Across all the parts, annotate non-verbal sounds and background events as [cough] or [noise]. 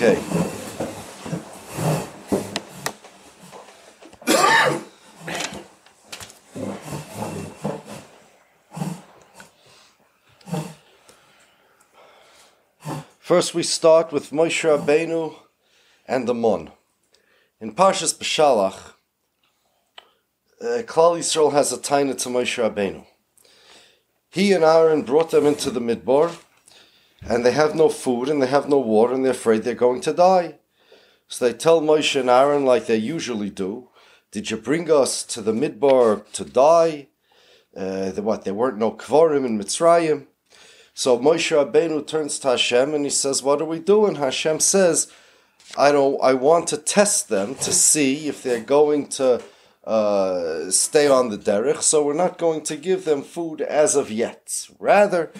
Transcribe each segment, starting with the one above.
Okay. First, we start with Moshe Rabbeinu and the Mon. In Parshas Beshalach, uh, Klal Yisrael has a taina to Moshe Rabbeinu. He and Aaron brought them into the Midbar, and they have no food and they have no water, and they're afraid they're going to die. So they tell Moshe and Aaron, like they usually do, "Did you bring us to the Midbar to die? Uh, the, what? There weren't no kvarim in Mitzrayim." So Moshe Rabbeinu turns to Hashem and he says, "What are we doing?" Hashem says, "I don't. I want to test them to see if they're going to uh, stay on the derech. So we're not going to give them food as of yet. Rather."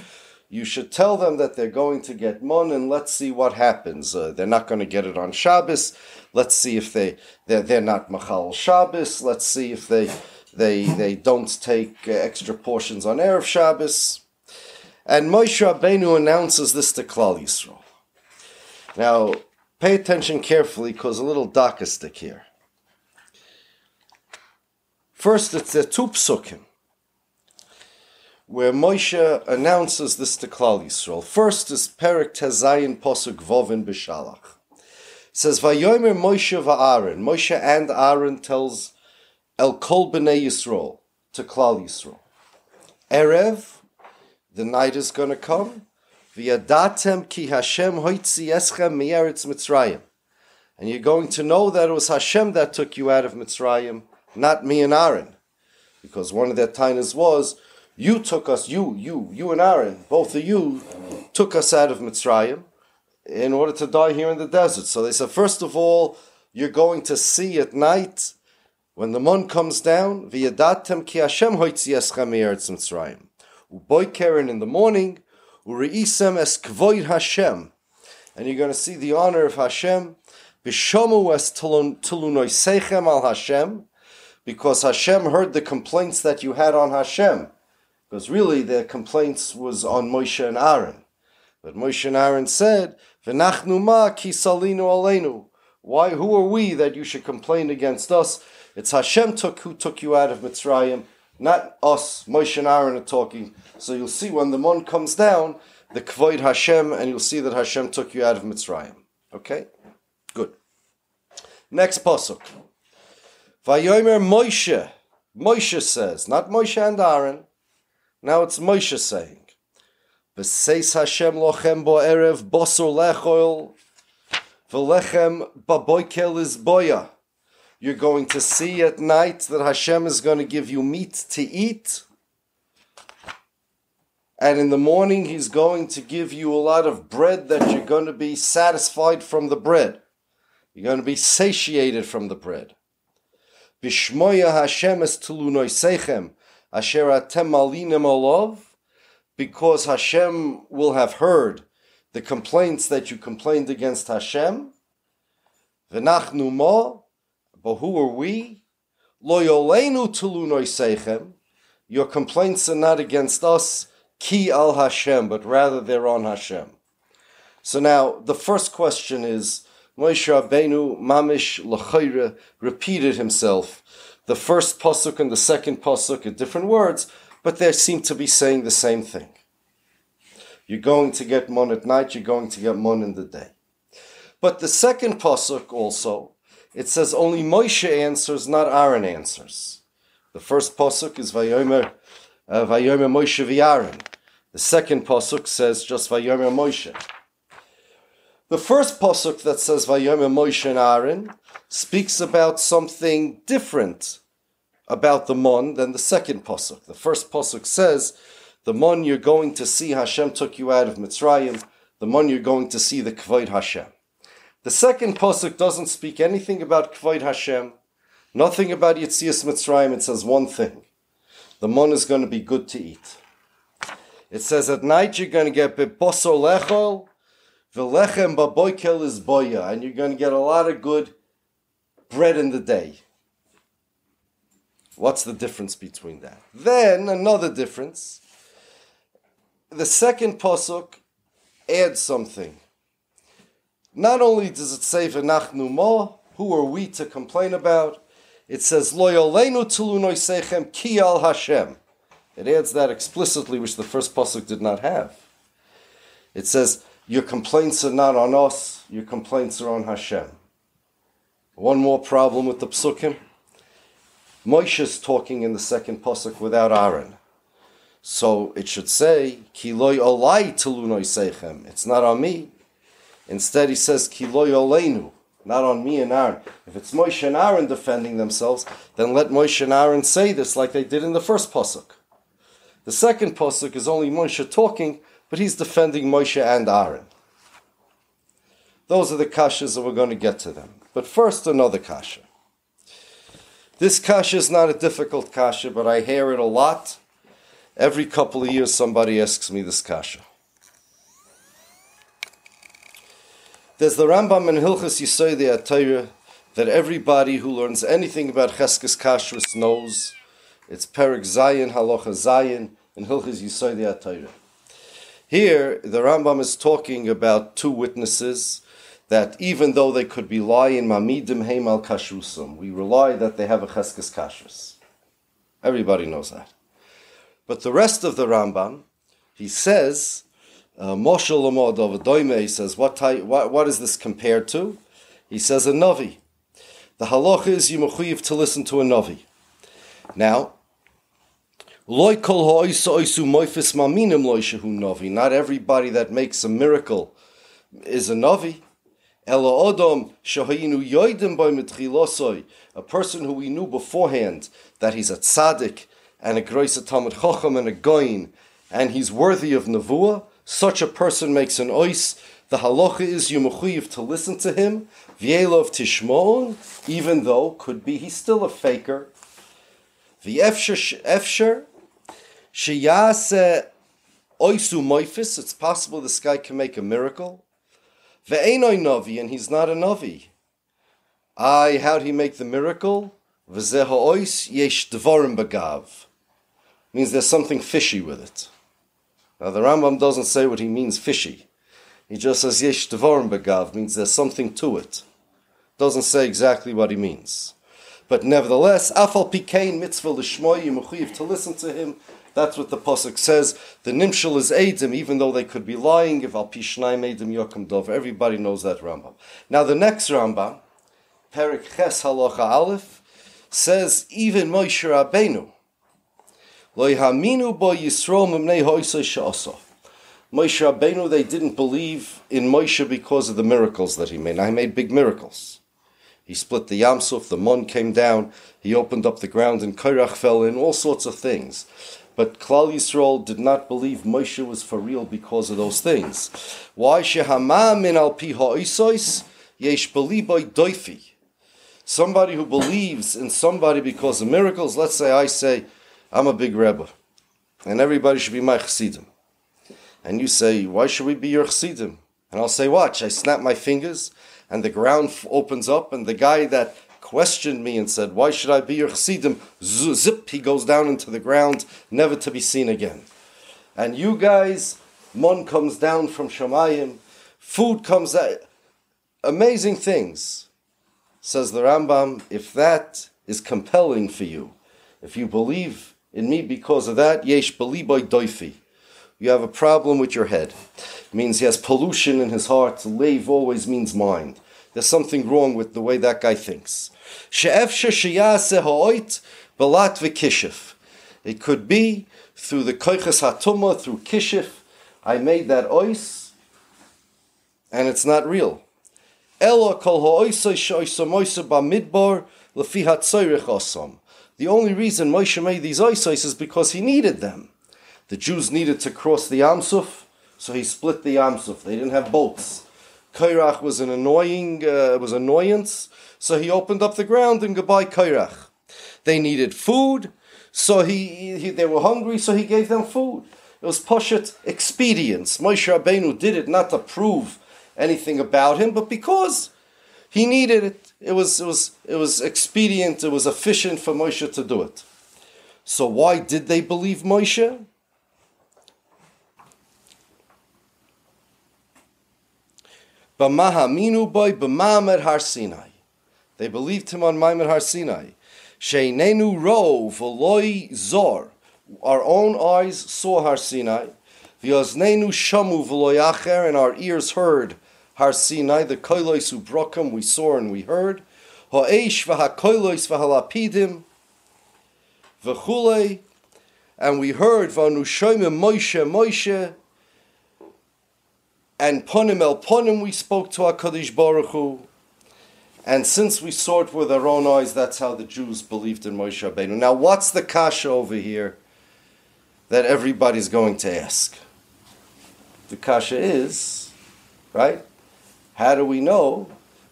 You should tell them that they're going to get mon, and let's see what happens. Uh, they're not going to get it on Shabbos. Let's see if they they're, they're not machal Shabbos. Let's see if they they they don't take uh, extra portions on erev Shabbos. And Moshe Rabbeinu announces this to Klal Yisrael. Now, pay attention carefully because a little daka stick here. First, it's the two psukim where Moshe announces this to Klal Yisrael. First is Perik Tezayin Posuk Vovin Bishalach. It says Vayomer Moshe va'Aaron. Moshe and Aaron tells El Kol B'nei Yisrael to Klal Yisrael. Erev, the night is going to come. V'yadatem ki Hashem hoitzi eschem mi'eretz Mitzrayim. And you're going to know that it was Hashem that took you out of Mitzrayim, not me and Aaron. Because one of their tainas was, you took us, you, you, you and Aaron, both of you took us out of Mitzrayim in order to die here in the desert. So they said, first of all, you're going to see at night when the moon comes down, v'yadatem ki Hashem hoitzi eschem mi'eretz Mitzrayim. Uboikeren in the morning, ureisem es kvoid Hashem. And you're going to see the honor of Hashem. Bishomu es seichem al Hashem. Because Hashem heard the complaints that you had on Hashem. Because really their complaints was on Moshe and Aaron. But Moshe and Aaron said, V'nachnu ma ki salinu aleinu. Why, who are we that you should complain against us? It's Hashem took who took you out of Mitzrayim, not us. Moshe and Aaron are talking. So you'll see when the moon comes down, the kvoid Hashem, and you'll see that Hashem took you out of Mitzrayim. Okay? Good. Next pasuk. Vayomer Moshe. Moshe says, not Moshe and Aaron. Now it's Moshe saying, V'seis Hashem lochem bo erev bosor lechoil v'lechem baboikel is boya. You're going to see at night that Hashem is going to give you meat to eat. And in the morning, He's going to give you a lot of bread that you're going to be satisfied from the bread. You're going to be satiated from the bread. Bishmoya Hashem es tulunoi sechem asher atem malinim olov, because Hashem will have heard the complaints that you complained against Hashem. V'nachnu mo, but who are we? Lo yolenu tulunoi sechem. Your complaints are not against us, ki al Hashem, but rather they're on Hashem. So now the first question is Moshe Rabbeinu mamish l'chayre repeated himself. The first pasuk and the second pasuk are different words, but they seem to be saying the same thing. You're going to get mon at night. You're going to get mon in the day. But the second pasuk also it says only Moshe answers, not Aaron answers. The first pasuk is Vayomer uh, Vayomer Moshe v'Aaron. The second pasuk says just Vayomer Moshe. The first pasuk that says Vayomer Moshe and Aaron speaks about something different about the mon than the second pasuk. The first pasuk says the mon you're going to see Hashem took you out of Mitzrayim. The mon you're going to see the kvoid Hashem. The second pasuk doesn't speak anything about kvoid Hashem, nothing about Yitzias Mitzrayim. It says one thing: the mon is going to be good to eat. It says at night you're going to get beposo lechol, velechem baboikel is boya, and you're going to get a lot of good bread in the day. What's the difference between that? Then another difference. The second posuk adds something. not only does it say v'nachnu mo, who are we to complain about? It says lo yolenu sechem ki al Hashem. It adds that explicitly, which the first pasuk did not have. It says your complaints are not on us; your complaints are on Hashem. One more problem with the psukim. Moshe is talking in the second pasuk without Aaron. So it should say, Kiloi olai telunoi seichem. It's not on me. Instead, he says, Kiloi oleinu. Not on me and Aaron. If it's Moshe and Aaron defending themselves, then let Moshe and Aaron say this like they did in the first pasuk. The second pasuk is only Moshe talking, but he's defending Moshe and Aaron. Those are the kashas that we're going to get to them. But first, another kasha. This kasha is not a difficult kasha, but I hear it a lot Every couple of years, somebody asks me this kasha. There's the Rambam in Hilchas Yisodei Torah that everybody who learns anything about Cheskes Kashrus knows. It's Perik Zayin, Halacha Zayin, and Hilchas Yisodei Torah. Here, the Rambam is talking about two witnesses that even though they could be lying, mamidim heim al kashrusum, we rely that they have a cheskes kashrus. Everybody knows that. But the rest of the Rambam, he says, uh, Moshe Lamod of he says, what, what, what is this compared to? He says a Navi. The halacha is you mechuyev to listen to a Navi. Now, loy kol ha'oisu moifis maminim loy shehu Navi. Not everybody that makes a miracle is a Navi. Elo odom shahayinu yoidim by. A person who we knew beforehand that he's a tzaddik, and a Groisa Talmud Chacham and a Goin, and he's worthy of Nevuah, such a person makes an ois. The halacha is you to listen to him, v'yelov tishmon, even though could be he's still a faker. The efsher sheyase oisu moifis. It's possible this guy can make a miracle. Ve'enoi novi, and he's not a novi. I, how'd he make the miracle? V'zeha ois yesh dvorim bagav means there's something fishy with it. Now the Rambam doesn't say what he means fishy. He just says yesh devorim begav means there's something to it. Doesn't say exactly what he means. But nevertheless, afal pikein mitzvah l'shmoy yimuchiv to listen to him. That's what the pasuk says. The nimshal is edim, even though they could be lying. If al pishnaim edim yokum dov, everybody knows that Rambam. Now the next Rambam, Perik Ches Halacha Aleph, says even Moshe Rabbeinu Moshe Rabbeinu, they didn't believe in Moshe because of the miracles that he made. Now, he made big miracles. He split the Yamsuf, the Mon came down, he opened up the ground, and Kairach fell in, all sorts of things. But Klal Yisrael did not believe Moshe was for real because of those things. Why? Shehama min al pi yesh. Somebody who believes in somebody because of miracles, let's say I say, I'm a big Rebbe, and everybody should be my Chassidim. And you say, why should we be your Chassidim? And I'll say, watch, I snap my fingers, and the ground opens up, and the guy that questioned me and said, why should I be your Chassidim? Zip, he goes down into the ground, never to be seen again. And you guys, Mon comes down from Shemayim, food comes out, amazing things. Says the Rambam, if that is compelling for you, if you believe in me because of that, yesh beliboy doifi. You have a problem with your head. It means he has pollution in his heart. Lave always means mind. There's something wrong with the way that guy thinks. It could be through the koiches hatuma, through kishif. I made that ois, and it's not real. The only reason Moshe made these oisos is because he needed them. The Jews needed to cross the Yamsuf, so he split the Yamsuf. They didn't have boats. Kairach was an annoying, uh, was annoyance, so he opened up the ground and goodbye Kairach. They needed food, so he, he, they were hungry, so he gave them food. It was poshet expedience. Moshe Rabbeinu did it not to prove anything about him, but because he needed it. It was, it was, it was expedient, it was efficient for Moshe to do it. So why did they believe Moshe? B'mahaminu boy b'mamed har Sinai. They believed him on Maimed har Sinai. Sheinenu ro v'loi zor. Our own eyes saw Har Sinai. V'yoznenu shamu v'loi acher. And our ears heard Har Sinai. The koilois ubrokim we saw and we heard. Ha'esh v'hakoilois v'halapidim. V'chulei. And we heard v'anu shoymim Moshe Moshe and ponim el ponim we spoke to HaKadosh Baruch Hu. And since we saw it with our own eyes, that's how the Jews believed in Moshe Rabbeinu. Now, what's the kasha over here that everybody's going to ask? The kasha is, right? How do we know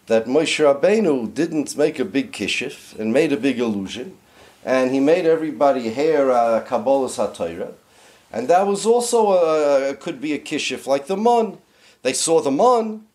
that Moshe Rabbeinu didn't make a big kishif and made a big illusion, and he made everybody hear uh, Kabbalah Satira, and that was also a, could be a kishif like the mon. They saw the mon.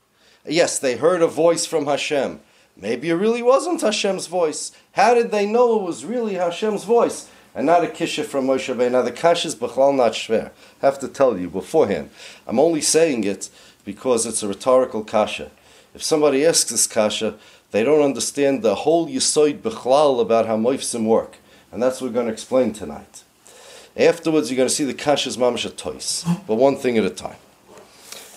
Yes, they heard a voice from Hashem. Maybe it really wasn't Hashem's voice. How did they know it was really Hashem's voice and not a kisha from Moshe Rabbeinu? Now the kash is not shver. I have to tell you beforehand. I'm only saying it because it's a rhetorical kasha. If somebody asks this kasha, they don't understand the whole yisoid b'chlal about how moifsim work. And that's what we're going to explain tonight. Afterwards, you're going to see the kashas mamash tois, but one thing at a time.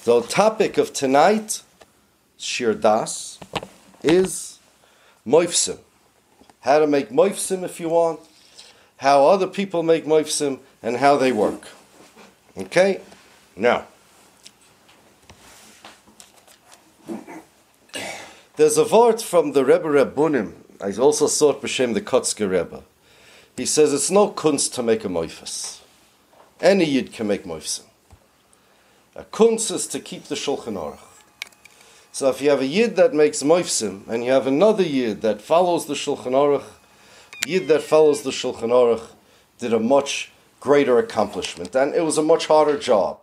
The topic of tonight, Shir Das, is moifsim. How to make moifsim if you want, how other people make moifsim, and how they work. Okay? Now, there's a word from the Rebbe Rebbunim. I also saw it b'shem the Kotzker Rebbe. He says it's no kunst to make a moifus. Any yid can make moifsim. A kunst is to keep the Shulchan Aruch. So if you have a yid that makes moifsim, and you have another yid that follows the Shulchan Aruch, yid that follows the Shulchan Aruch did a much greater accomplishment, and it was a much harder job.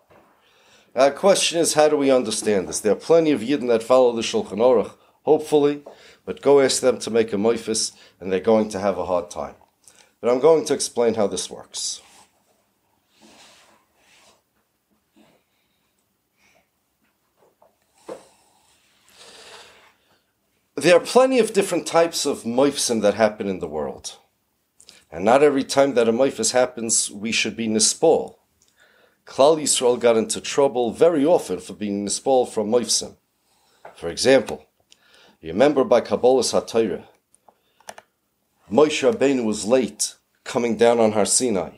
The question is, how do we understand this? There are plenty of yidden that follow the Shulchan Aruch, hopefully, but go ask them to make a moifis, and they're going to have a hard time. But I'm going to explain how this works. There are plenty of different types of moifsim that happen in the world. And not every time that a moifis happens, we should be nispol. Klal Yisrael got into trouble very often for being nispol from moifsim. For example, you remember by Kabbalah Satira, Moshe Rabbeinu was late coming down on Har Sinai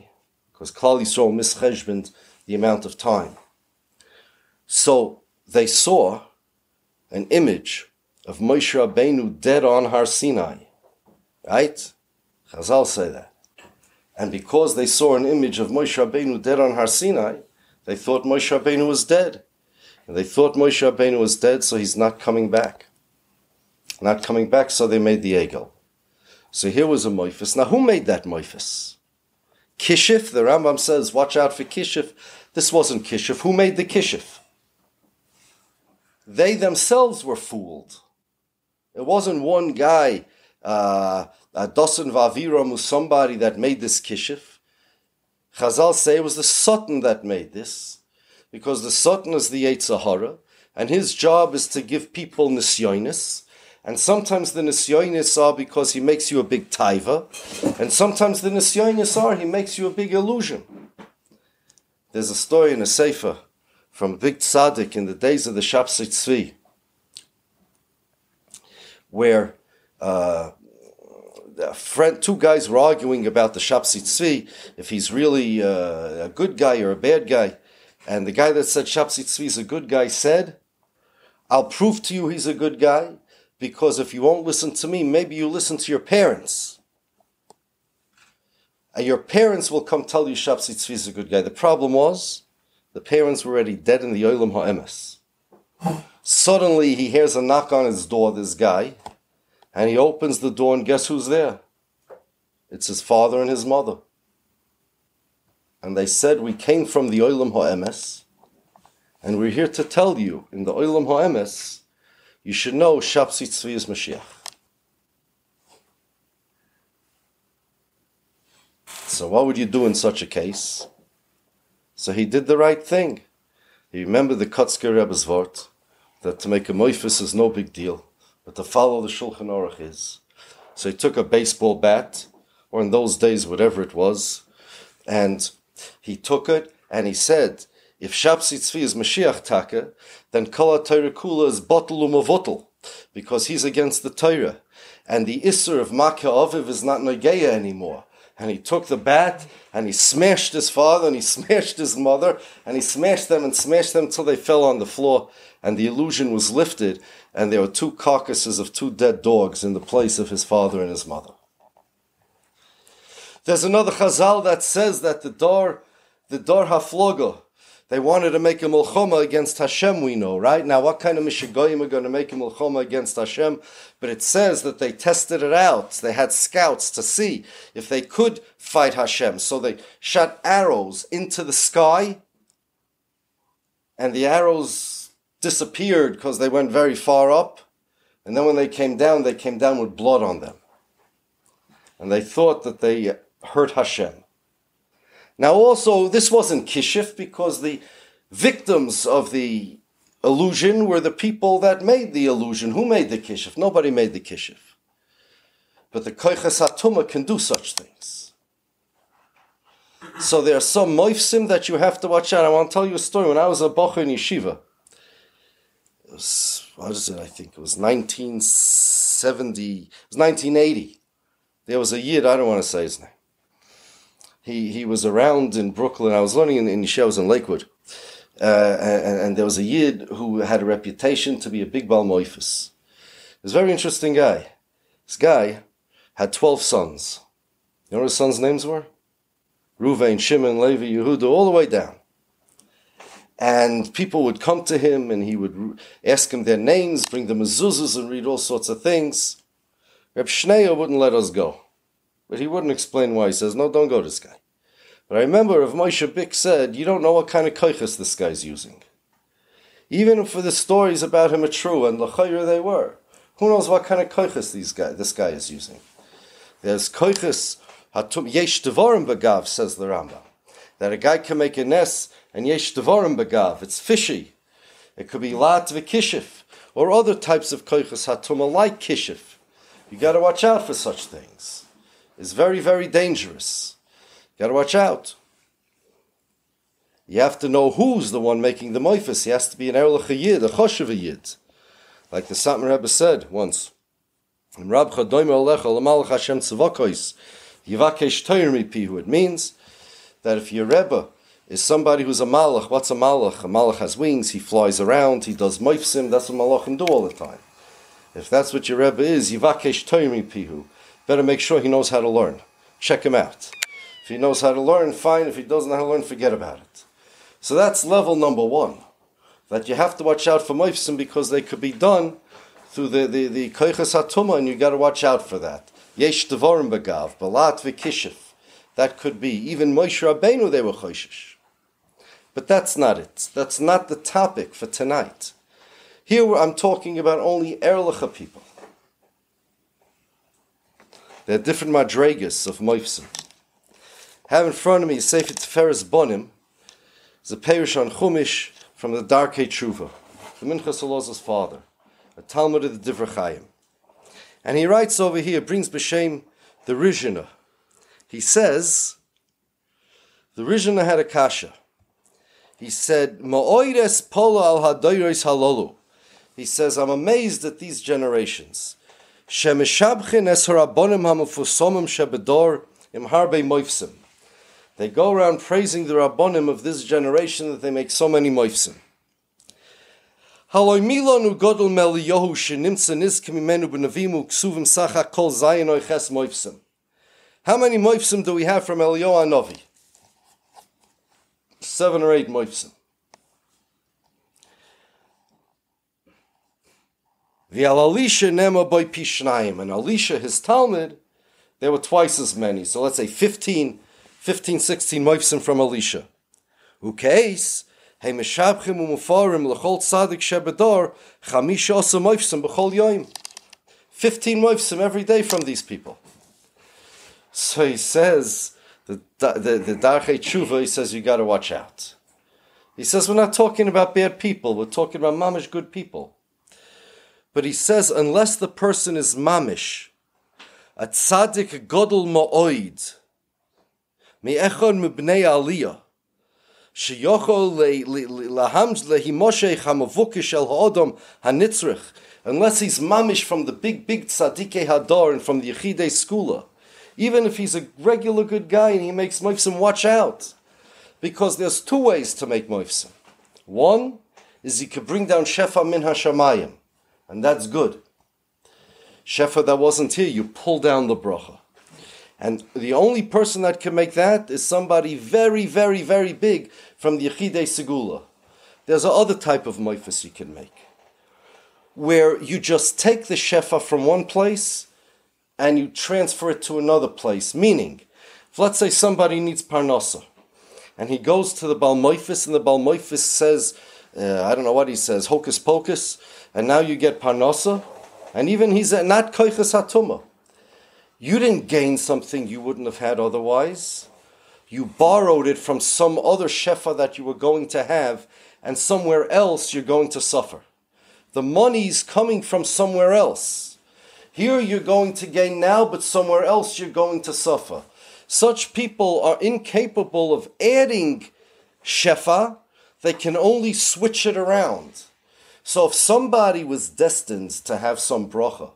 because Klal Yisrael mischeshbent the amount of time. So they saw an image of Moshe Rabbeinu dead on Har Sinai. Right? Chazal say that. And because they saw an image of Moshe Rabbeinu dead on Har Sinai, they thought Moshe Rabbeinu was dead. And they thought Moshe Rabbeinu was dead, so he's not coming back. Not coming back, so they made the Egel. So here was a Moifis. Now, who made that Moifis? Kishif, the Rambam says, watch out for Kishif. This wasn't Kishif. Who made the Kishif? They themselves were fooled. It wasn't one guy, uh, Dosan Vaviram was somebody that made this kishif. Chazal say it was the Sultan that made this, because the Sultan is the Sahara, and his job is to give people nisyonis, and sometimes the nisyonis are because he makes you a big taiva, and sometimes the nisyonis are he makes you a big illusion. There's a story in a sefer from a Big Tzaddik in the days of the Shapsei Tzvi, where uh, friend, two guys were arguing about the Shapsei Tzvi, if he's really uh, a good guy or a bad guy. And the guy that said Shapsei Tzvi is a good guy said, I'll prove to you he's a good guy, because if you won't listen to me, maybe you listen to your parents. And your parents will come tell you Shapsei Tzvi is a good guy. The problem was, the parents were already dead in the Olam HaEmes. Suddenly he hears a knock on his door, this guy, and he opens the door, and guess who's there? It's his father and his mother. And they said, We came from the Olam HaEmes, and we're here to tell you, in the Olam HaEmes, you should know Shapsei Tzvi is Mashiach. So what would you do in such a case? So he did the right thing. He remembered the Kotzker Rebbe's word that to make a moifus is no big deal, but to follow the Shulchan Aruch is. So he took a baseball bat, or in those days, whatever it was, and he took it and he said, if Shapsei Tzvi is Mashiach Taka, then Kala Torah Kula is Botel Umavotel, because he's against the Torah. And the Isser of Makkah Aviv is not Nageya anymore. And he took the bat and he smashed his father and he [laughs] smashed his mother and he smashed them and smashed them till they fell on the floor and the illusion was lifted and there were two carcasses of two dead dogs in the place of his father and his mother. There's another chazal that says that the door, the door hafloga, they wanted to make a milchoma against Hashem, we know, right? Now, what kind of mishigoyim are going to make a milchoma against Hashem? But it says that they tested it out. They had scouts to see if they could fight Hashem. So they shot arrows into the sky, and the arrows disappeared because they went very far up. And then when they came down, they came down with blood on them. And they thought that they hurt Hashem. Now, also, this wasn't Kishif because the victims of the illusion were the people that made the illusion. Who made the Kishif? Nobody made the Kishif. But the Koichas Hatuma can do such things. So there are some moifsim that you have to watch out. I want to tell you a story. When I was a bocher in yeshiva, was, what is it? I think it was 1970, it was 1980. There was a yid, I don't want to say his name he, he was around in Brooklyn. I was learning in, in Yeshivas in Lakewood. Uh, and, and, there was a Yid who had a reputation to be a big Balmoifus. He was a very interesting guy. This guy had 12 sons. You know what his sons' names were? Ruvain, Shimon, Levi, Yehuda, all the way down. And people would come to him and he would ask them their names, bring them mezuzahs and read all sorts of things. Reb Shneya wouldn't let us go. But he wouldn't explain why. He says, no, don't go to this guy. But I remember if Moshe Bick said, you don't know what kind of koiches this guy's using. Even if the stories about him are true, and l'chayr they were, who knows what kind of koiches these guy, this guy is using. There's koiches, yesh devorim begav, says the Rambam. That a guy can make a nest, and yesh devorim begav, it's fishy. It could be lat v'kishif, or other types of koiches hatuma like kishif. You got to watch out for such things It's very, very dangerous. You gotta watch out. You have to know who's the one making the moifus. He has to be an Erlich Yid, a Choshev Yid. Like the Satmar Rebbe said once. It means that if your Rebbe is somebody who's a malach, what's a malach? A malach has wings, he flies around, he does moifsim, that's what malachim do all the time. If that's what your Rebbe is, Yivakesh Toyr Pihu better make sure he knows how to learn. Check him out. If he knows how to learn, fine. If he doesn't know how to learn, forget about it. So that's level number one. That you have to watch out for moifsim because they could be done through the the the koiches hatuma, and you got to watch out for that. Yesh devorim begav, balat v'kishif. That could be even Moshe Rabbeinu. They were choishish, but that's not it. That's not the topic for tonight. Here I'm talking about only erlicha people. There are different madregas of moifsim. Have in front of me Sefer Tiferes Bonim. the a parish on Chumish from the Darkei Tshuva, the Minchas Eloz's father, a Talmud of the Divrei. And he writes over here, brings B'Shem the Rizhina. He says, the Rizhina had a kasha. He said, Ma'oires polo al hadoyres halolu. He says, I'm amazed at these generations. Shemishabchin es harabonim hamufusomim shebedor im harbe moifsim. They go around praising the rabbonim of this generation that they make so many moifsim. Haloi milonu godol meliyohu shenimtza nizkim imenu b'navimu ksuvim sacha kol zayin oiches moifsim. How many moifsim do we have from Eliyahu Novi? Seven or eight moifsim. The al Elisha nema by pishnayim. And Elisha, his Talmud, there were twice as many. So let's say 15, 15 16 moifsim from Elisha. Ukais, hey meshabchim umufarim lechol tzadik shebedor, chamisha osa moifsim b'chol yoim. 15 moifsim every day from these people. So he says, the, the, the Tshuva, he says, you got to watch out. He says, we're not talking about bad people. We're talking about mamish good people. But he says, unless the person is mamish, a tzaddik godel mo'oid, me'echon mibnei aliyah, unless he's mamish from the big, big tzaddikei hador and from the yechidei skula, even if he's a regular good guy and he makes moifsim, watch out. Because there's two ways to make moifsim. One is he could bring down shefa min hashamayim, and that's good. Shefa that wasn't here, you pull down the bracha. And the only person that can make that is somebody very, very, very big from the Yechidei Segula. There's another type of moifus you can make, where you just take the shefa from one place and you transfer it to another place. Meaning, if let's say somebody needs parnasa, and he goes to the Balmoifis, and the Balmoifis says, uh, I don't know what he says, hocus pocus, and now you get parnasa, and even he's not koiches hatuma. You didn't gain something you wouldn't have had otherwise. You borrowed it from some other shefa that you were going to have, and somewhere else you're going to suffer. The money's coming from somewhere else. Here you're going to gain now, but somewhere else you're going to suffer. Such people are incapable of adding shefa, they can only switch it around. So if somebody was destined to have some bracha,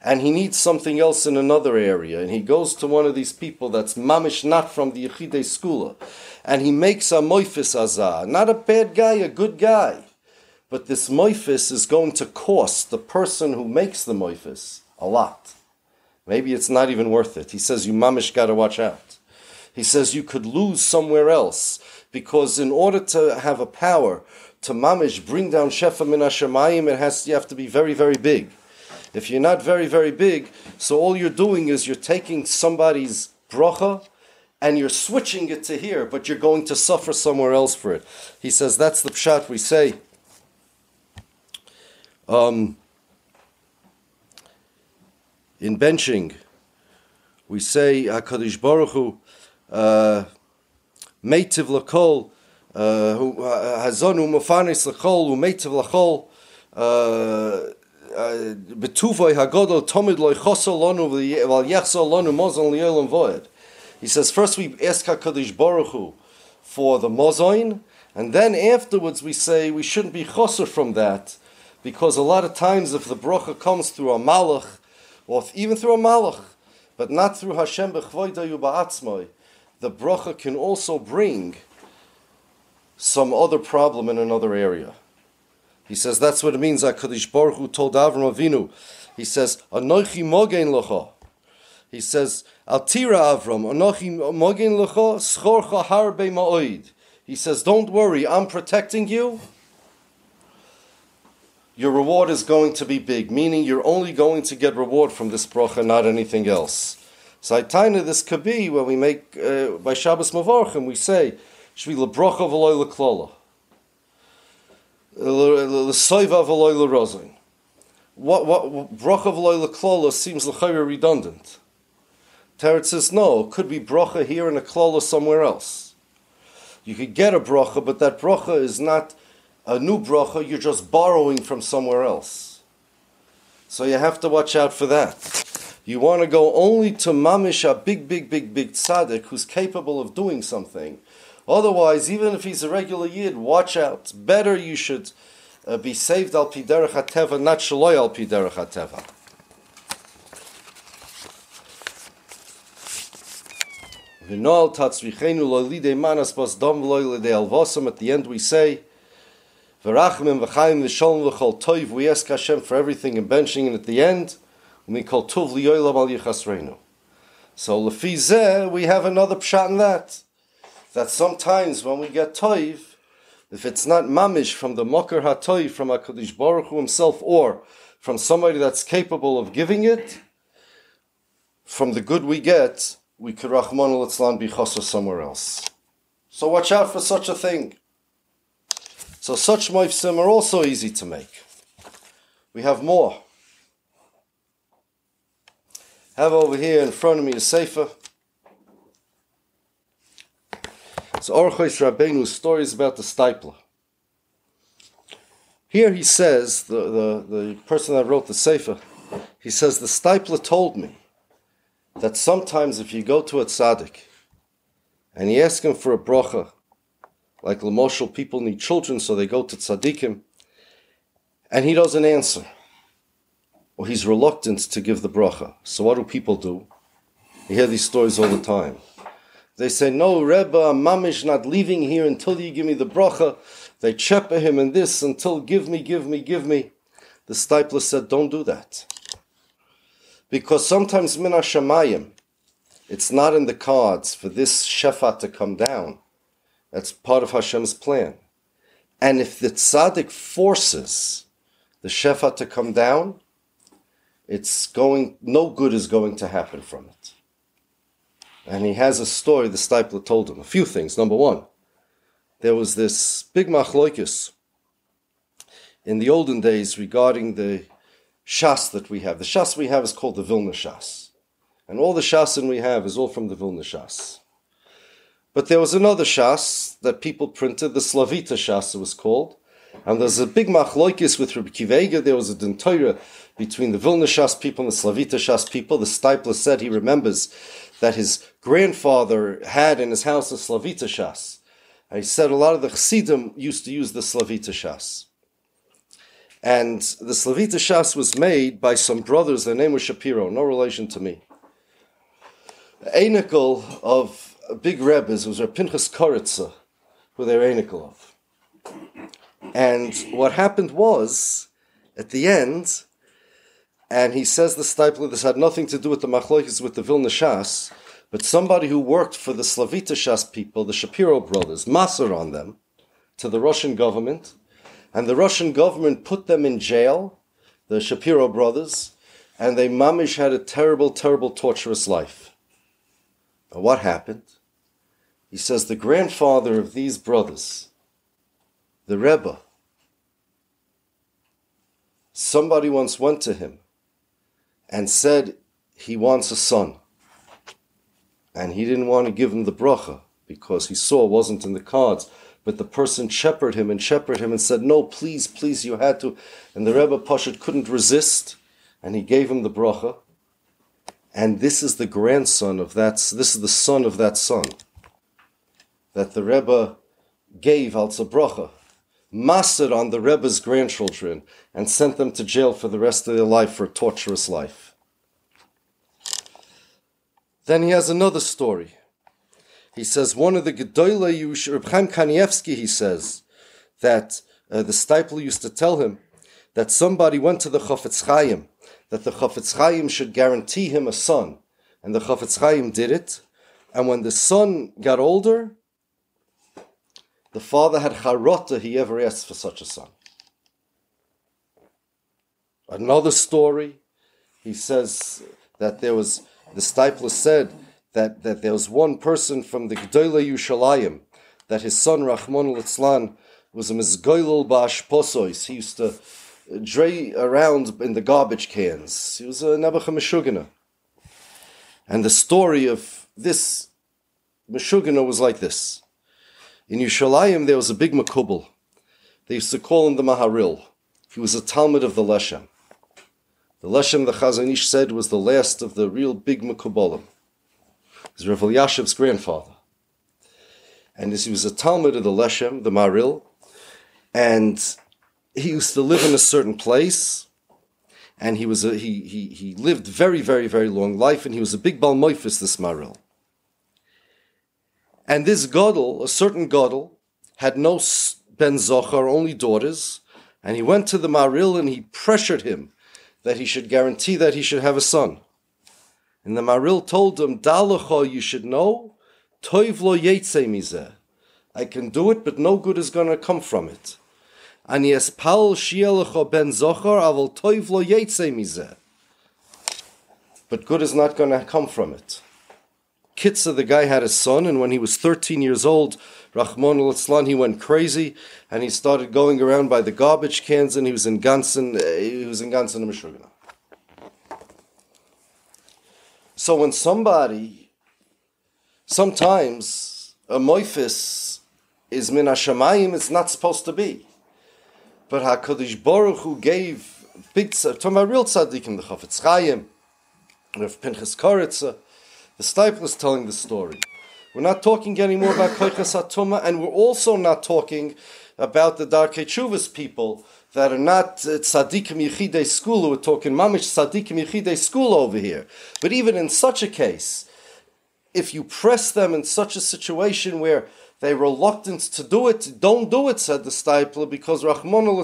and he needs something else in another area, and he goes to one of these people that's mamish not from the Yechidei Skula, and he makes a moifis azah, not a bad guy, a good guy. But this moifis is going to cost the person who makes the moifis a lot. Maybe it's not even worth it. He says, You mamish got to watch out. He says, You could lose somewhere else because in order to have a power to mamish bring down shefa min hashemayim, it has you have to be very, very big. If you're not very, very big, so all you're doing is you're taking somebody's bracha and you're switching it to here, but you're going to suffer somewhere else for it. He says that's the pshat we say. Um, in benching, we say Hakadosh Baruch Hu, uh, Meitiv Lakol, uh, Hazonu Mufanis Lakol, Meitiv Lakol. Uh, Betuvoi Hagodol Tomid Loi Chosol Lonu Val Yechsol Lonu Mozon Liolam Void. He says first we ask Hakadosh Baruch Hu for the mozoin, and then afterwards we say we shouldn't be choser from that, because a lot of times if the bracha comes through a malach, or even through a malach, but not through Hashem b'chvoidayu ba'atzmoi, the bracha can also bring some other problem in another area. He says that's what it means. Hakadosh Baruch Hu told Avram Avinu. He says Anochi mogen lecha. He says Altira Avram Anochi mogen lecha schorcha harbe ma'oid. He says don't worry, I'm protecting you. Your reward is going to be big, meaning you're only going to get reward from this bracha, not anything else. So I taina this could be when we make uh, by Shabbos Mavarchim we say Shvi lebracha v'loy leklola. L'soiva v'loy l'rozin. What, what, bracha v'loy l'klola seems l'chayra redundant. Teretz says, no, could be bracha here and a klola somewhere else. You could get a bracha, but that bracha is not a new bracha, you're just borrowing from somewhere else. So you have to watch out for that. You want to go only to mamish, a big, big, big, big tzaddik who's capable of doing something Otherwise, even if he's a regular yid, watch out. Better you should uh, be saved al piderech hateva, not shaloy al piderech hateva. At the end we say, V'rachmim v'chaim v'sholem v'chol toiv. We ask Hashem for everything and benching, and at the end, we call tuv liyoylam al yichasreinu. So lefi we have another pshat in that that sometimes when we get toiv, if it's not mamish from the mokar hatoiv from Hakadosh Baruch Hu himself, or from somebody that's capable of giving it, from the good we get, we could Rahman al be somewhere else. So watch out for such a thing. So such moifsim are also easy to make. We have more. Have over here in front of me a sefer. It's Orchois Rabbeinu stories about the Steipler. Here he says, the, the, the person that wrote the Sefer, he says, the Steipler told me that sometimes if you go to a tzaddik and you ask him for a bracha, like Lamoshal people need children, so they go to tzaddikim, and he doesn't answer, or he's reluctant to give the bracha. So what do people do? You hear these stories all the time. They say, No, Rebbe, I'm mamish not leaving here until you give me the bracha. They chepe him in this until give me, give me, give me. The Steipler said, Don't do that. Because sometimes min shamayim, it's not in the cards for this shefa to come down. That's part of Hashem's plan. And if the tzaddik forces the shefa to come down, it's going, no good is going to happen from it. And he has a story the Steipler told him. A few things. Number one, there was this big machloikis in the olden days regarding the shas that we have. The shas we have is called the Vilna shas. And all the shasin we have is all from the Vilna shas. But there was another shas that people printed, the Slavita shas it was called. And there's a big machloikis with Reb Akiva Eiger. There was a dentoira between the Vilna shas people and the Slavita shas people. The Steipler said he remembers that his grandfather had in his house a Slavita shas. And he said a lot of the Chassidim used to use the Slavita shas. And the Slavita Shas was made by some brothers. Their name was Shapiro, no relation to me. Anikel of big rebbes was Reb Pinchas Koritza, Anikel of. And what happened was, at the end, and he says the Steipler, this had nothing to do with the Machlokes, with the Vilna Shas, but somebody who worked for the Slavita Shas people, the Shapiro brothers, massacred on them to the Russian government, and the Russian government put them in jail, the Shapiro brothers, and they mamish had a terrible, terrible, torturous life. What happened? He says the grandfather of these brothers, the Rebbe, somebody once went to him and said he wants a son. And he didn't want to give him the bracha because he saw wasn't in the cards. But the person shepherded him and shepherded him and said, No, please, please, you had to. And the Rebbe Pashat couldn't resist, and he gave him the bracha. And this is the grandson of that, this is the son of that son that the Rebbe gave al mastered on the Rebbe's grandchildren, and sent them to jail for the rest of their life for a torturous life. Then he has another story. He says one of the Gedoyle Yush, Reb Chaim Kanievsky, he says that uh, the Steipler used to tell him that somebody went to the Chofetz Chaim, that the Chofetz Chaim should guarantee him a son, and the Chofetz Chaim did it. And when the son got older, the father had charota he ever asked for such a son. Another story, he says that there was the Steipler said that, that there was one person from the Gdoile Yushalayim, that his son Rahman al was a Mizgoilul Bash Posois. He used to dray around in the garbage cans. He was a Nebuchadnezzar. And the story of this Meshugana was like this. In Yushalayim there was a big Makubal. They used to call him the Maharil. He was a Talmud of the Leshem. The Leshem, the Chazon Ish said, was the last of the real big Mekubalim. His Rav Elyashiv's grandfather. And as he was a Talmud of the Leshem, the Maril, and he used to live in a certain place, and he was a, he, he, he lived very, very, very long life, and he was a big Balmoifis, this Maril. And this Godel, a certain Godel, had no Ben Zochar, only daughters, and he went to the Maril and he pressured him that he should guarantee that he should have a son. And the Maril told him, Dalacha, you should know, Toiv lo mizeh. I can do it, but no good is going to come from it. And Paul shielecha ben avol toiv lo. But good is not going to come from it. Kitza, the guy had a son, and when he was 13 years old, Rahman al he went crazy, and he started going around by the garbage cans, and he was in Gansen, uh, he was in Gansen Mishugana. So when somebody, sometimes a moifis is min hashamayim, it's not supposed to be. But HaKadosh Baruch Hu gave big, talking about real tzaddikim, the Chafetz Chaim, Rav Pinchas Koritza, the Steipler is telling the story. We're not talking anymore about Koichas Atuma, and we're also not talking about the Darkei Chuvas people that are not uh, tzaddikim yichidei school. We're talking mamish tzaddikim yichidei school over here. But even in such a case, if you press them in such a situation where they're reluctant to do it, don't do it, said the Steipler, because Rahman al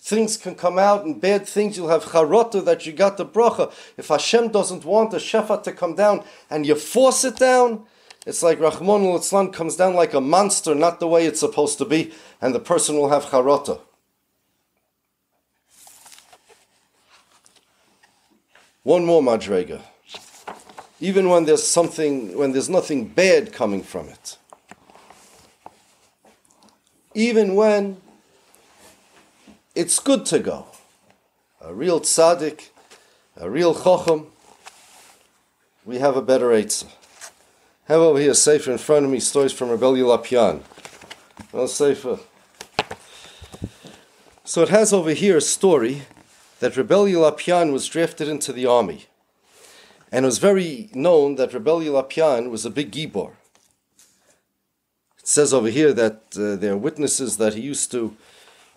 things can come out and bad things. You'll have charota that you got the bracha. If Hashem doesn't want the shefa to come down and you force it down, it's like Rahman al comes down like a monster, not the way it's supposed to be, and the person will have charota. One more madrega. Even when there's something, when there's nothing bad coming from it even when it's good to go. A real tzaddik, a real chochem, we have a better Eitzah. Have over here a sefer in front of me, stories from Rebbe Lopian. Well, sefer. So it has over here a story that Rebbe Lopian was drafted into the army. And it was very known that Rebbe Lopian was a big gibor. Says over here that uh, there are witnesses that he used to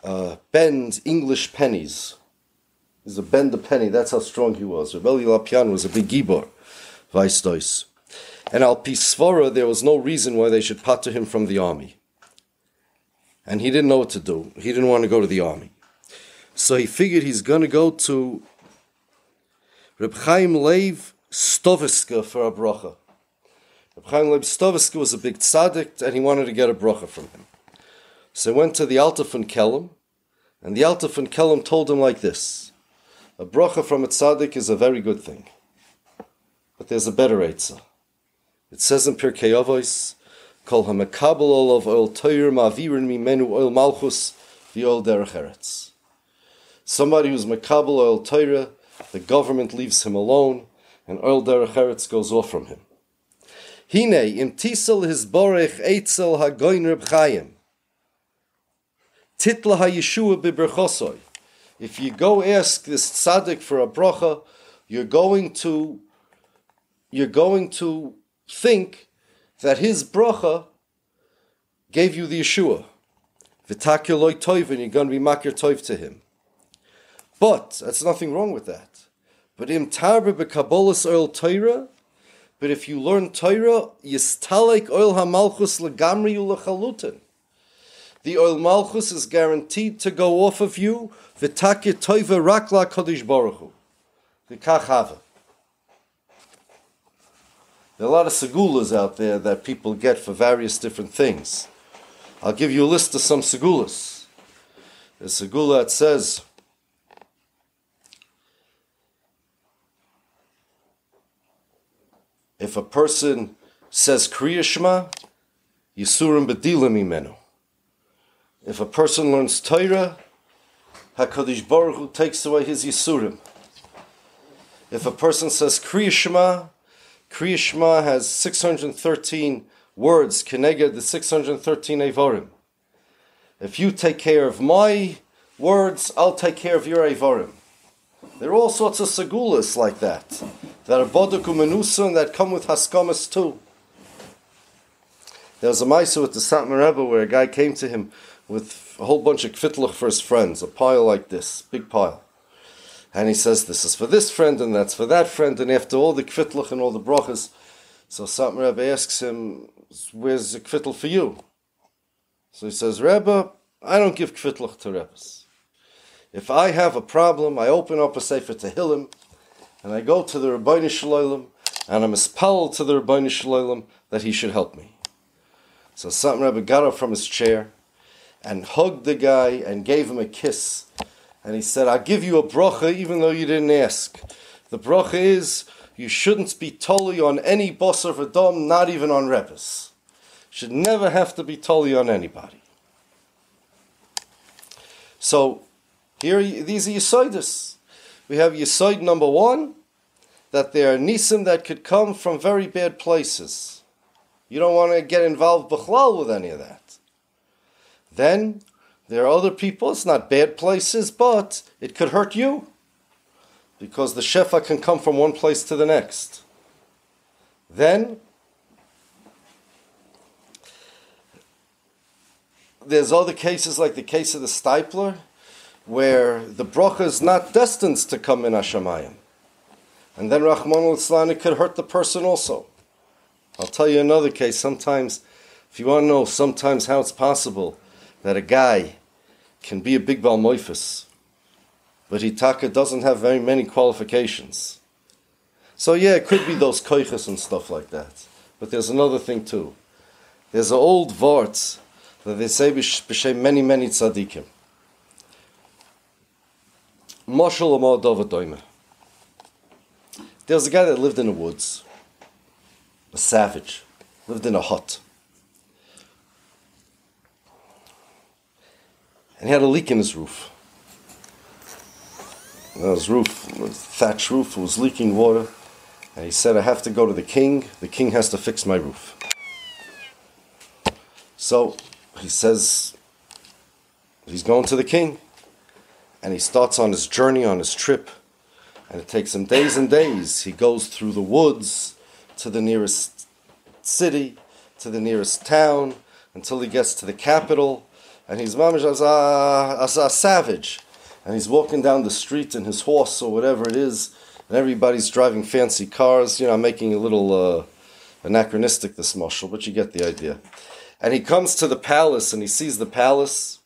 uh, bend English pennies. He's a bend a penny, that's how strong he was. Rebbe Lopian was a big gibor, Weistois. And Al Pisvara, there was no reason why they should pater him from the army. And he didn't know what to do. He didn't want to go to the army. So he figured he's going to go to Reb Chaim Leib Stoviska for a bracha. Chaim Leib Stovisky was a big tzaddik and he wanted to get a bracha from him. So he went to the Alter von Kelm, and the Alter von Kelm told him like this A bracha from a tzaddik is a very good thing, but there's a better Eitzah. It says in Pirkei Avos, Kol ha-mekabel of oil toyer ma'avirin mimenu oil malchus v'oil derech eretz. Somebody who's mekabel oil toyer, the government leaves him alone, and oil derech eretz goes off from him. Hine im Tisel his borech eitzel hagoin Reb Chaim. Titla ha-Yeshua biberchosoi. If you go ask this tzaddik for a bracha, you're going to you're going to think that his bracha gave you the Yeshua. V'takir loy toiv, and you're going to be makir toiv to him. But, that's nothing wrong with that. But im tarbe bekabolas oil Torah, but if you learn Torah, yistalek oil hamalchus legamri ulechalutin. The oil malchus is guaranteed to go off of you. V'takir toiva rakla kodesh baruch hu. The kachava. There are a lot of segulas out there that people get for various different things. I'll give you a list of some segulas. There's a segula that says, if a person says Kriya Shema, Yisurim Bedilim Imenu. If a person learns Torah, HaKadosh Baruch Hu takes away his Yisurim. If a person says Kriya Shema has 613 words, Keneged the 613 Evarim. If you take care of my words, I'll take care of your Evarim. There are all sorts of segulas like that that are boduk umenusa and that come with haskamas too. There was a maisa with the Satmar Rebbe where a guy came to him with a whole bunch of kvitluch for his friends, a pile like this, big pile. And he says, this is for this friend and that's for that friend, and after all the kvitluch and all the brachas, so Satmar Rebbe asks him, where's the kvitl for you? So he says, Rebbe, I don't give kvitluch to Rebbes. If I have a problem, I open up a Sefer Tehillim, and I go to the Ribbono Shel Olam and I'm espelled to the Ribbono Shel Olam that he should help me. So Satmar Rebbe got up from his chair and hugged the guy and gave him a kiss. And he said, I'll give you a bracha even though you didn't ask. The bracha is you shouldn't be totally on any boss of a dom, not even on Rebbes. Should never have to be totally on anybody. So here, these are Yisoidus we have Yisoid number one, that there are nisim that could come from very bad places. You don't want to get involved bichlal with any of that. Then, There are other people, it's not bad places, but it could hurt you. Because the Shefa can come from one place to the next. Then, there's other cases like the case of the Steipler, where the bracha is not destined to come in Hashemayim. And then Rahman al could hurt the person also. I'll tell you another case. Sometimes, if you want to know sometimes how it's possible that a guy can be a big Balmoifus, but Hitaka doesn't have very many qualifications. So yeah, it could be those koiches and stuff like that. But there's another thing too. There's an old vort that they say b'shem many, many tzaddikim. There was a guy that lived in the woods, a savage, lived in a hut. And he had a leak in his roof. Now his roof, thatch roof, was leaking water. And he said, I have to go to the king. The king has to fix my roof. So he says, he's going to the king. And he starts on his journey, on his trip. And it takes him days and days. He goes through the woods to the nearest city, to the nearest town, until he gets to the capital and he's mamish as a, as a savage, and he's walking down the street in his horse or whatever it is, and everybody's driving fancy cars. You know, I'm making a little uh, anachronistic this marshal, but you get the idea. And he comes to the palace, and he sees the palace,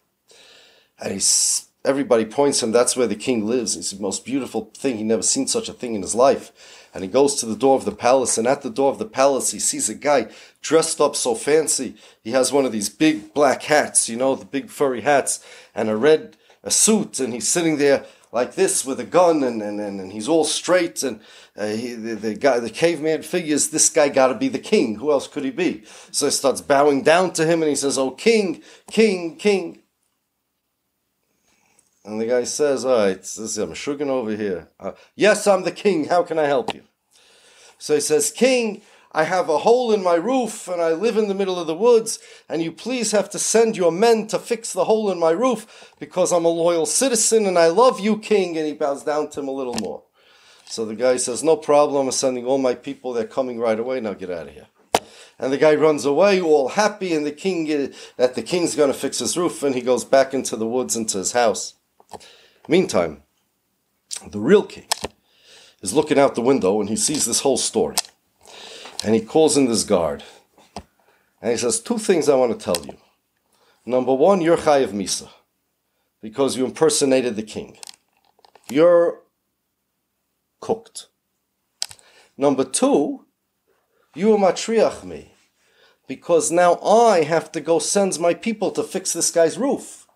and he's everybody points him. That's where the king lives. It's the most beautiful thing. He never seen such a thing in his life and he goes to the door of the palace, and at the door of the palace, he sees a guy dressed up so fancy. He has one of these big black hats, you know, the big furry hats, and a red a suit, and he's sitting there like this with a gun, and, and, and, and he's all straight, and uh, he, the, the guy, the caveman figures, this guy got to be the king. Who else could he be? So he starts bowing down to him, and he says, "Oh, king, king, king." And the guy says, All right, I'm Shugan over here. Uh, yes, I'm the king. How can I help you? So he says, King, I have a hole in my roof and I live in the middle of the woods, and you please have to send your men to fix the hole in my roof because I'm a loyal citizen and I love you, King. And he bows down to him a little more. So the guy says, No problem. I'm sending all my people. They're coming right away. Now get out of here. And the guy runs away, all happy, and the king uh, that the king's going to fix his roof, and he goes back into the woods into his house. Meantime, the real king is looking out the window and he sees this whole story. And he calls in this guard. And he says, Two things I want to tell you. Number one, you're Chayiv Misa, because you impersonated the king. You're cooked. Number two, you are matriach me, because now I have to go send my people to fix this guy's roof.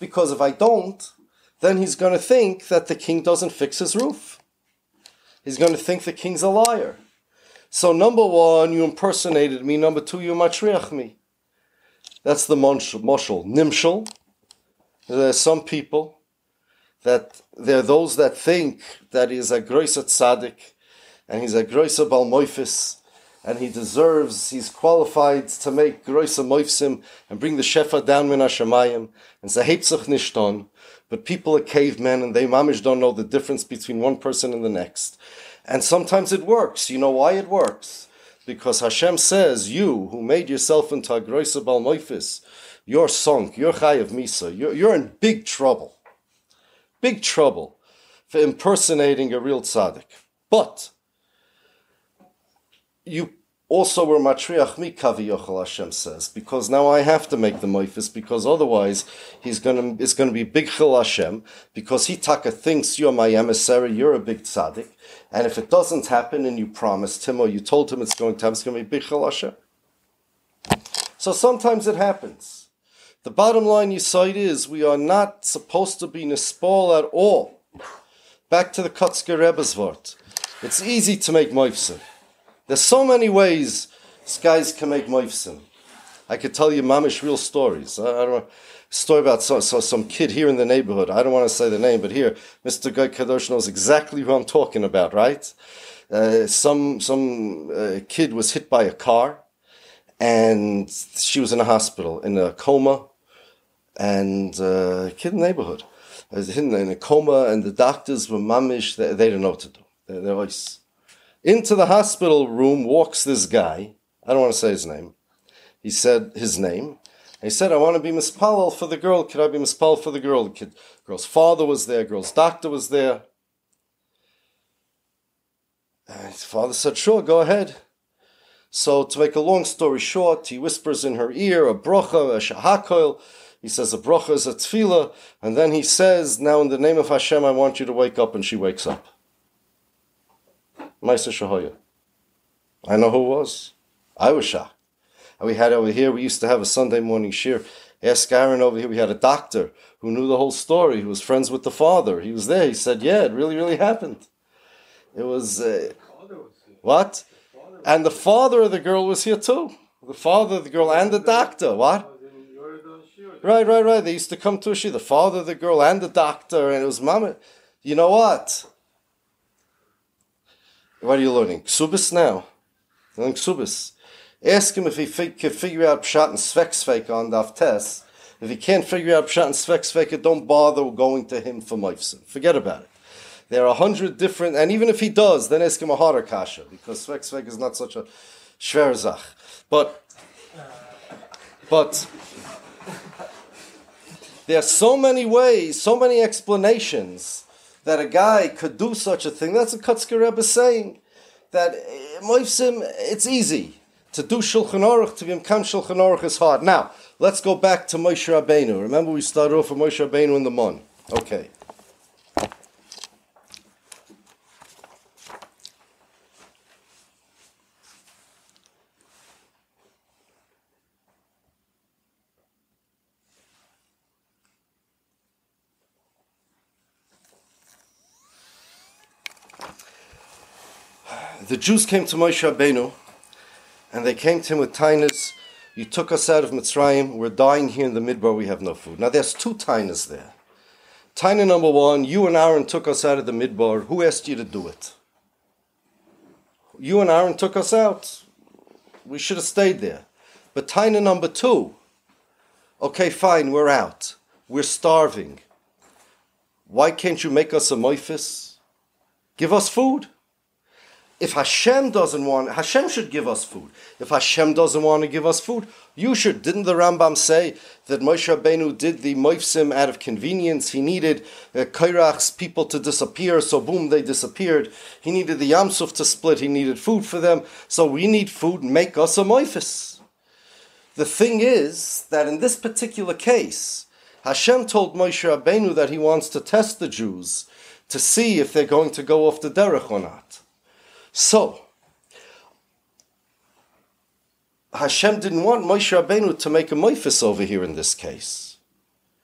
Because if I don't, then he's going to think that the king doesn't fix his roof. He's going to think the king's a liar. So, number one, you impersonated me. Number two, you matriach me. That's the moshel, nimshel. There are some people that there are those that think that he's a groisa tzaddik and he's a groisa balmoifis and he deserves, he's qualified to make groisa moifsim and bring the shefa down min hashemayim and say nishton but people are cavemen and they mamish don't know the difference between one person and the next. And sometimes it works. You know why it works? Because Hashem says, you who made yourself into a groisa balmoifis, you're sunk, you're chayav misa, you're, you're in big trouble. Big trouble for impersonating a real tzaddik. But you also were matriach mi kavi yochel Hashem says because now I have to make the moifis because otherwise he's gonna it's gonna be big chil Hashem because he taka thinks you're my emissary you're a big tzaddik and if it doesn't happen and you promised him or you told him it's going to happen it's to be big chil Hashem. So sometimes it happens. The bottom line you cite is we are not supposed to be nispal at all. Back to the Kotzker Rebbe's word. It's easy to make moifsim. There's so many ways skies can make moifsim. I could tell you mamish real stories. I, don't know, story about so, so, some kid here in the neighborhood. I don't want to say the name, but here, Mr. Guy Kadosh knows exactly who I'm talking about, right? Uh, some some uh, kid was hit by a car, and she was in a hospital in a coma, and uh, kid in the neighborhood. Was hidden in a coma, and the doctors were mamish. They, they didn't know what to do. They, they're always into the hospital room. Walks this guy. I don't want to say his name. He said his name. He said, "I want to be mispalel for the girl. Could I be mispalel for the girl?" The girl's father was there. Girl's doctor was there. And his father said, "Sure, go ahead." So, to make a long story short, he whispers in her ear a brocha, a shahakoil. He says a brocha is a tefillah, and then he says, "Now, in the name of Hashem, I want you to wake up." And she wakes up. Maisa Shahoya. I know who was. I was shocked. And we had over here, we used to have a Sunday morning shir. Ask Aaron over here, we had a doctor who knew the whole story, who was friends with the father. He was there. He said, Yeah, it really, really happened. It was. Uh, what? And the father of the girl was here too. The father of the girl and the doctor. What? Right, right, right. They used to come to a shir. The father of the girl and the doctor, and it was mama. You know what? What are you learning? Ksubis now. Learning Ksubis. Ask him if he fig- can figure out Pshat and Svek on Daf Tes. If he can't figure out Pshat and Svek don't bother going to him for Moifsim. Forget about it. There are a hundred different, and even if he does, then ask him a harder kasha, because Svek is not such a schwer Zach. But, but, there are so many ways, so many explanations that a guy could do such a thing. That's what Kotzker Rebbe is saying. That eh, Moifsim, it's easy. To do Shulchan Aruch, to be Mkam Shulchan Aruch is hard. Now, let's go back to Moshe Rabbeinu. Remember we started off with Moshe Rabbeinu in the Mon. Okay. The Jews came to Moshe Rabbeinu, and they came to him with tainas. You took us out of Mitzrayim. We're dying here in the midbar. We have no food. Now there's two tainas there. Taina number one: You and Aaron took us out of the midbar. Who asked you to do it? You and Aaron took us out. We should have stayed there. But Taina number two: Okay, fine. We're out. We're starving. Why can't you make us a moifis? Give us food if Hashem doesn't want, Hashem should give us food. If Hashem doesn't want to give us food, you should. Didn't the Rambam say that Moshe Rabbeinu did the Moifsim out of convenience? He needed uh, Kairach's people to disappear, so boom, they disappeared. He needed the Yamsuf to split. He needed food for them. So we need food. Make us a Moifis. The thing is that in this particular case, Hashem told Moshe Rabbeinu that he wants to test the Jews to see if they're going to go off the derech or not. So, Hashem didn't want Moshe Rabbeinu to make a moifis over here in this case,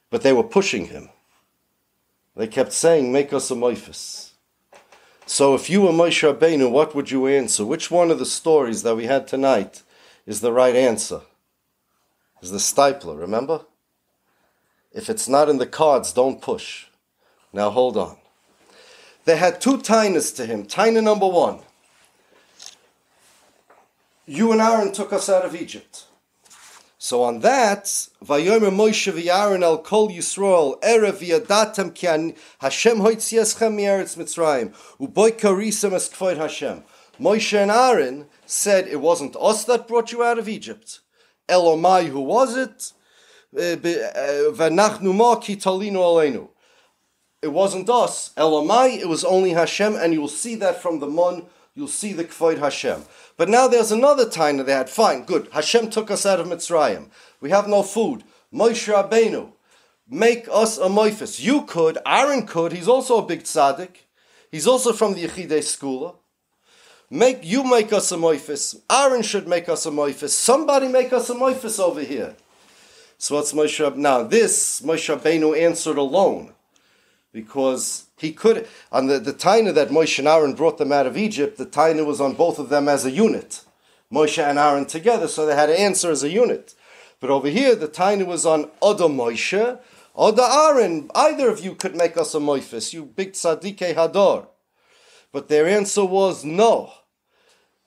but they were pushing him. They kept saying, "Make us a moifis." So, if you were Moshe Rabbeinu, what would you answer? Which one of the stories that we had tonight is the right answer? Is the Steipler? Remember? If it's not in the cards, don't push. Now hold on. They had two tainas to him. Taina number one you and Aaron took us out of Egypt. So on that, Vayomer Moshe v'Aaron el Kol Yisrael erev v'yadatem ki Hashem hoitzieschem mi'eretz Mitzrayim uboy karisem es Hashem. Moshe and Aaron said it wasn't us that brought you out of Egypt. Elomai, who was it? Eh, eh, v'nachnu ma ki talinu aleinu. It wasn't us. Elomai, it was only Hashem, and you will see that from the Mon, you'll see the kvoid Hashem. But now there's another time that they had. Fine, good. Hashem took us out of Mitzrayim. We have no food. Moshe Rabbeinu, make us a moifis. You could. Aaron could. He's also a big tzaddik. He's also from the Yechidei school. Make you make us a moifis. Aaron should make us a moifis. Somebody make us a moifis over here. So what's Moshe? Now this Moshe Rabbeinu answered alone, because he could on the, the taina that Moshe and Aaron brought them out of Egypt, the taina was on both of them as a unit. Moshe and Aaron together, so they had to answer as a unit. But over here, the taina was on Oda Moshe, Oda Aaron. Either of you could make us a moifis, you big tzadike hador. But their answer was no,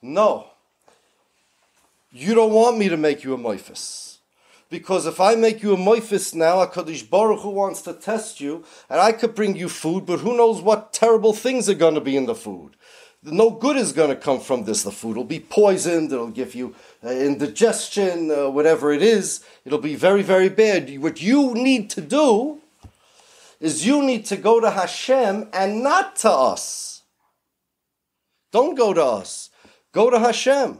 no. You don't want me to make you a moifis. Because if I make you a moifis now, HaKadosh Baruch Hu wants to test you, and I could bring you food, but who knows what terrible things are going to be in the food. No good is going to come from this. The food will be poisoned, it'll give you uh, indigestion, uh, whatever it is. It'll be very, very bad. What you need to do is you need to go to Hashem and not to us. Don't go to us. Go to Hashem.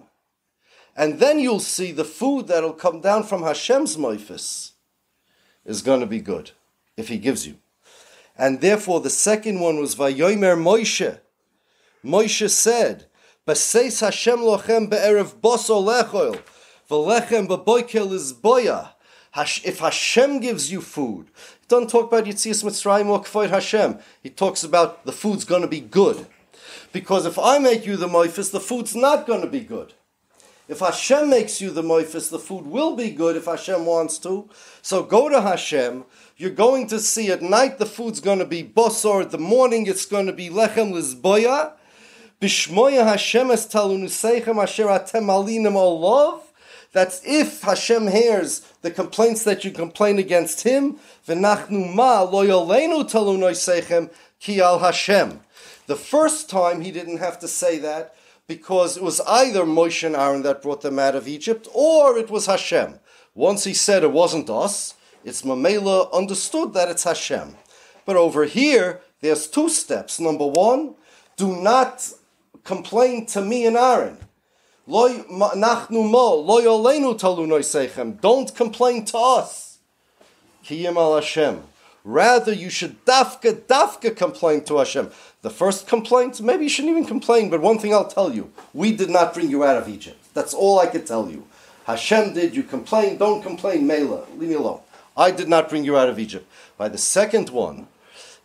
And then you'll see the food that'll come down from Hashem's moifis is going to be good if He gives you. And therefore, the second one was Vayomer Moshe. Moshe said, "Baseis Hashem lochem be'erev boso lechoil, v'lechem b'boikel is boya." If Hashem gives you food, he doesn't talk about Yitzias Mitzrayim or Kfoid Hashem. He talks about the food's going to be good. Because if I make you the moifis, the food's not going to be good. If Hashem makes you the moifis, the food will be good if Hashem wants to. So go to Hashem. You're going to see at night the food's going to be bosor. At the morning it's going to be lechem lizboya. Bishmoya Hashem es talunuseichem asher atem alinim olav. That's if Hashem hears the complaints that you complain against Him. V'nachnu ma lo yolenu talunoseichem ki al Hashem. The first time he didn't have to say that because it was either Moshe and Aaron that brought them out of Egypt, or it was Hashem. Once he said it wasn't us, it's Mamela understood that it's Hashem. But over here, there's two steps. Number one, do not complain to me and Aaron. Don't complain to us. Kiyim al Hashem. Rather, you should dafka, dafka complain to Hashem. The first complaint, maybe you shouldn't even complain, but one thing I'll tell you we did not bring you out of Egypt. That's all I could tell you. Hashem did, you complain, don't complain, Mela, leave me alone. I did not bring you out of Egypt. By the second one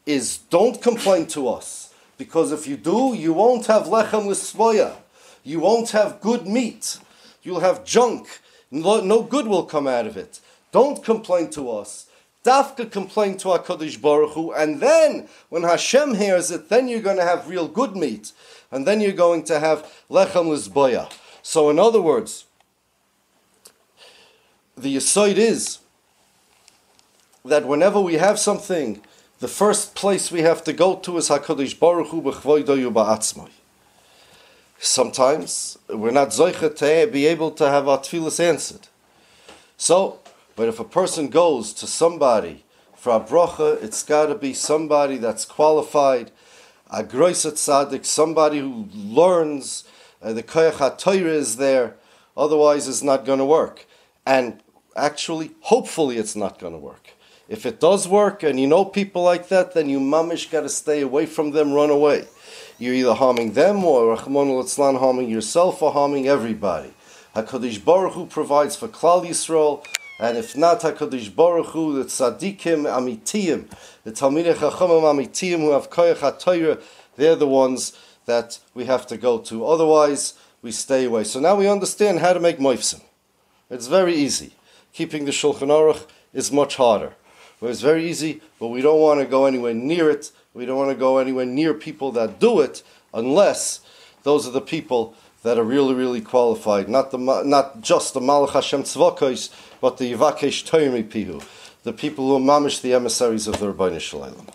is don't complain to us, because if you do, you won't have lechem l'svoya. You won't have good meat. You'll have junk. No good will come out of it. Don't complain to us. Dafka complain to HaKadosh Baruch Hu, and then when Hashem hears it, then you're going to have real good meat, and then you're going to have lechem lizboya. So, in other words, the aside is that whenever we have something, the first place we have to go to is Hakadosh Baruch Hu b'chvoidoyu ba'atzmai. Sometimes we're not zoicha to be able to have our tefillas answered. So but if a person goes to somebody for a bracha, it's got to be somebody that's qualified, a groisat tzaddik, somebody who learns, uh, the koyach is there, otherwise it's not going to work. And actually, hopefully it's not going to work. If it does work and you know people like that, then you mamish got to stay away from them, run away. You're either harming them or Rahman al harming yourself or harming everybody. HaKadosh Baruch Hu provides for Klal Yisrael, and if not Hakadosh Baruch Hu, the tzaddikim amitiyim, the talmidei chachamim amitiyim who have koyach haTorah, they're the ones that we have to go to. Otherwise, we stay away. So now we understand how to make moifsim. It's very easy. Keeping the Shulchan Aruch is much harder. Well, it's very easy, but we don't want to go anywhere near it. We don't want to go anywhere near people that do it unless those are the people that are really, really qualified. Not the not just the Malach Hashem Tzvokos, but the Yivakesh Toimi Pihu, the people who are mamish the emissaries of the Ribbono Shel Olam.